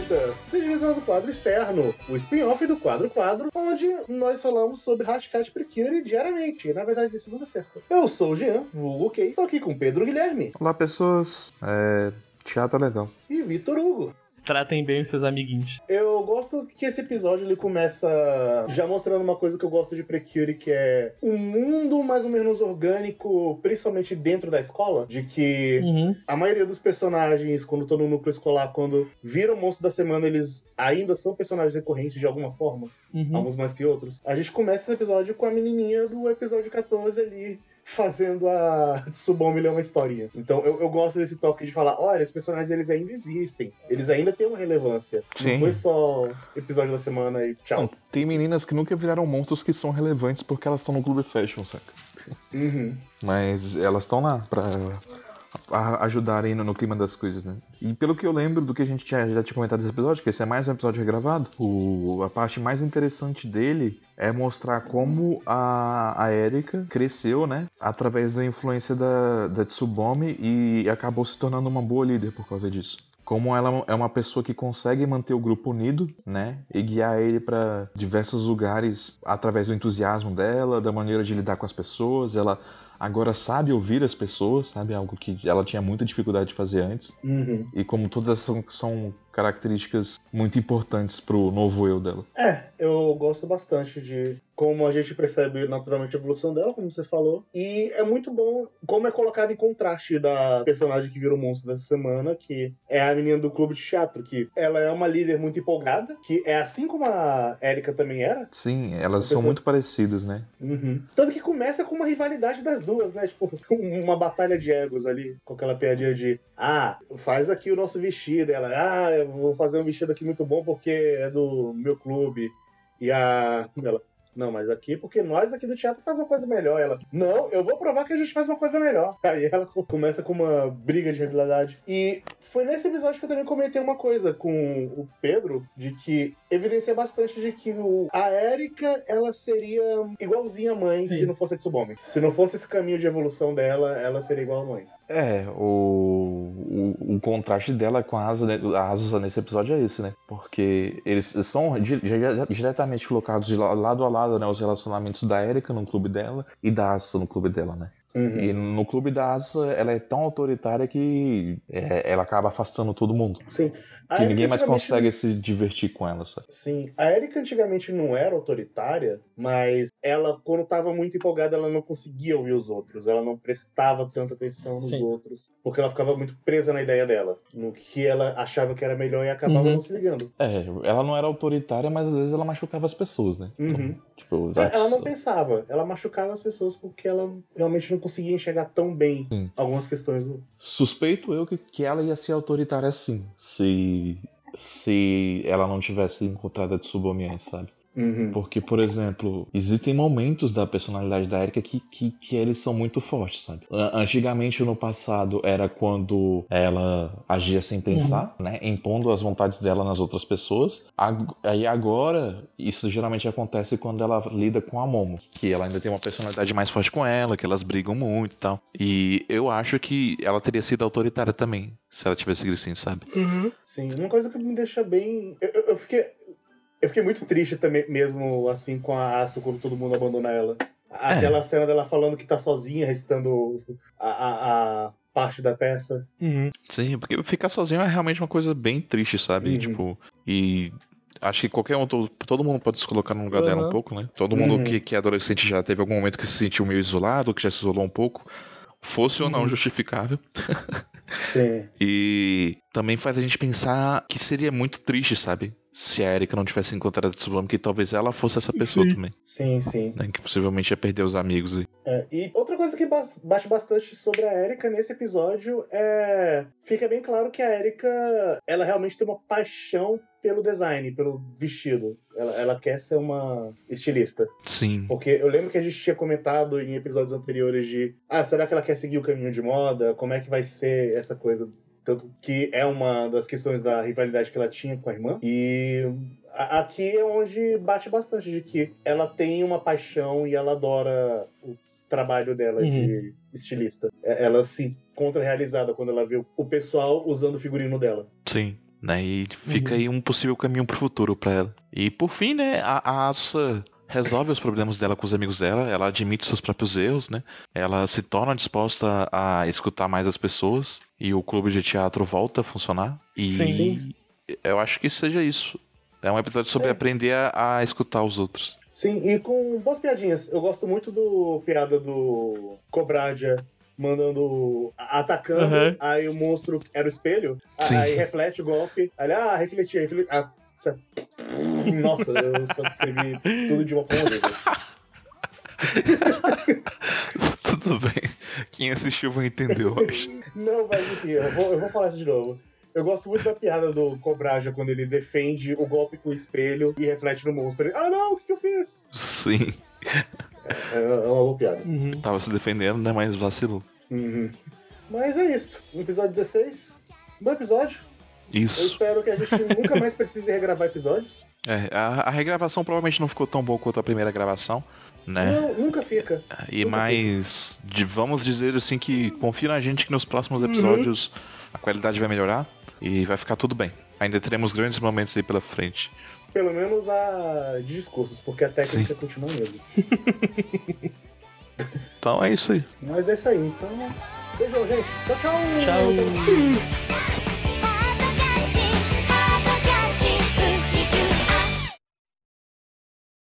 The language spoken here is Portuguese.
Senhoritas, sejam ao quadro externo, o spin-off do quadro quadro, onde nós falamos sobre Hashtag Precure diariamente, na verdade de segunda a sexta. Eu sou o Jean, o OK, estou aqui com Pedro Guilherme. Olá pessoas, é... teatro é legal. E Vitor Hugo. Tratem bem os seus amiguinhos. Eu gosto que esse episódio ele começa já mostrando uma coisa que eu gosto de Precure, que é um mundo mais ou menos orgânico, principalmente dentro da escola, de que uhum. a maioria dos personagens, quando estão no núcleo escolar, quando viram o monstro da semana, eles ainda são personagens recorrentes de alguma forma, uhum. alguns mais que outros. A gente começa esse episódio com a menininha do episódio 14 ali fazendo a Tsubame ler uma historinha. Então eu, eu, gosto desse toque de falar, olha, esses personagens eles ainda existem, eles ainda têm uma relevância. Sim. Não foi só episódio da semana e tchau. Não, tem meninas que nunca viraram monstros que são relevantes porque elas estão no Clube Fashion, saca? Uhum. Mas elas estão lá pra ajudarem no, no, clima das coisas, né? E pelo que eu lembro do que a gente tinha, já tinha comentado nesse episódio, que esse é mais um episódio regravado, o, a parte mais interessante dele é mostrar como a, a Erika cresceu, né? Através da influência da, da Tsubomi e acabou se tornando uma boa líder por causa disso como ela é uma pessoa que consegue manter o grupo unido, né, e guiar ele para diversos lugares através do entusiasmo dela, da maneira de lidar com as pessoas, ela agora sabe ouvir as pessoas, sabe? Algo que ela tinha muita dificuldade de fazer antes. Uhum. E como todas são, são características muito importantes pro novo eu dela. É, eu gosto bastante de como a gente percebe naturalmente a evolução dela, como você falou. E é muito bom como é colocado em contraste da personagem que vira o monstro dessa semana, que é a menina do clube de teatro, que ela é uma líder muito empolgada, que é assim como a Erika também era. Sim, elas são muito parecidas, né? Uhum. Tanto que começa com uma rivalidade das duas, né? Tipo, uma batalha de egos ali, com aquela piadinha de ah, faz aqui o nosso vestido. Ela, ah, eu vou fazer um vestido aqui muito bom porque é do meu clube. E a. Ela, não, mas aqui, porque nós aqui do teatro faz uma coisa melhor. Ela, não, eu vou provar que a gente faz uma coisa melhor. Aí ela começa com uma briga de rivalidade. E foi nesse episódio que eu também comentei uma coisa com o Pedro, de que evidencia bastante de que o, a Erika, ela seria igualzinha à mãe Sim. se não fosse a Tsubome. Se não fosse esse caminho de evolução dela, ela seria igual à mãe. É, o, o, o, contraste dela com a Asa, a nesse episódio é esse, né? Porque eles são diretamente colocados de lado a lado, né? Os relacionamentos da Erika no clube dela e da Asa no clube dela, né? Uhum. E no clube da Asa, ela é tão autoritária que é, ela acaba afastando todo mundo. Sim. A que ninguém mais consegue se divertir com ela, sabe? Sim. A Erika antigamente não era autoritária, mas ela, quando estava muito empolgada, ela não conseguia ouvir os outros. Ela não prestava tanta atenção nos Sim. outros. Porque ela ficava muito presa na ideia dela. No que ela achava que era melhor e acabava uhum. não se ligando. É, ela não era autoritária, mas às vezes ela machucava as pessoas, né? Uhum. Então, tipo, ela não pensava. Ela machucava as pessoas porque ela realmente não conseguia enxergar tão bem Sim. algumas questões do. Suspeito eu que, que ela ia ser autoritária assim. Se. Se ela não tivesse encontrado a Tsubomie, sabe? Uhum. Porque, por exemplo, existem momentos da personalidade da Erika que, que, que eles são muito fortes, sabe? Antigamente, no passado, era quando ela agia sem pensar, uhum. né? Impondo as vontades dela nas outras pessoas. Aí agora, isso geralmente acontece quando ela lida com a Momo. Que ela ainda tem uma personalidade mais forte com ela, que elas brigam muito e tal. E eu acho que ela teria sido autoritária também, se ela tivesse sido assim, sabe? Uhum. Sim, uma coisa que me deixa bem. Eu, eu, eu fiquei eu fiquei muito triste também, mesmo assim, com a Asuka quando todo mundo abandona ela. Aquela é. cena dela falando que tá sozinha, recitando a, a, a parte da peça. Uhum. Sim, porque ficar sozinho é realmente uma coisa bem triste, sabe? Uhum. Tipo, e acho que qualquer um, todo, todo mundo pode se colocar no lugar uhum. dela um pouco, né? Todo mundo uhum. que, que é adolescente já teve algum momento que se sentiu meio isolado, que já se isolou um pouco. Fosse ou não uhum. justificável. Sim. E também faz a gente pensar que seria muito triste, sabe? Se a Erika não tivesse encontrado a Tsubame, que talvez ela fosse essa pessoa sim. também. Sim, sim. Né, que possivelmente ia perder os amigos. aí. É, e outra coisa que bate bastante sobre a Erika nesse episódio é. Fica bem claro que a Erika ela realmente tem uma paixão pelo design, pelo vestido. Ela, ela quer ser uma estilista. Sim. Porque eu lembro que a gente tinha comentado em episódios anteriores de. Ah, será que ela quer seguir o caminho de moda? Como é que vai ser essa coisa tanto que é uma das questões da rivalidade que ela tinha com a irmã. E aqui é onde bate bastante de que ela tem uma paixão e ela adora o trabalho dela uhum. de estilista. É, ela se encontra realizada quando ela vê o pessoal usando o figurino dela. Sim. né? E fica aí um possível caminho pro futuro pra ela. E por fim, né, a, a Asa resolve os problemas dela com os amigos dela, ela admite seus próprios erros, né? Ela se torna disposta a escutar mais as pessoas e o clube de teatro volta a funcionar. E Sim. eu acho que seja isso. É um episódio sobre É. aprender a, a escutar os outros. Sim, e com boas piadinhas. Eu gosto muito do piada do Cobradia mandando. atacando, Aham. aí o monstro era o espelho, Sim. aí reflete o golpe, aí ah, refleti, refleti. Ah, nossa, eu só descrevi tudo de uma forma horrível. Tudo bem. Quem assistiu vai entender, eu acho. Não, mas enfim, eu vou, eu vou falar isso de novo. Eu gosto muito da piada do Cobraja quando ele defende o golpe com o espelho e reflete no monstro. Ele, ah, não, o que, que eu fiz? Sim. É, é uma boa piada. Uhum. Tava se defendendo, né? Mas vacilou. Uhum. Mas é isso. Episódio 16. Bom episódio. Eu Isso. espero que a gente nunca mais precise regravar episódios. É, a, a regravação provavelmente não ficou tão boa quanto a primeira gravação, né? Não, nunca fica. E nunca mais, de- vamos dizer assim que confia na gente que nos próximos episódios a qualidade vai melhorar e vai ficar tudo bem. Ainda teremos grandes momentos aí pela frente. Pelo menos a de discursos, porque a técnica continua mesmo. Então é isso aí. Mas é isso aí. Então, beijão, gente. Tchau, tchau. Tchau.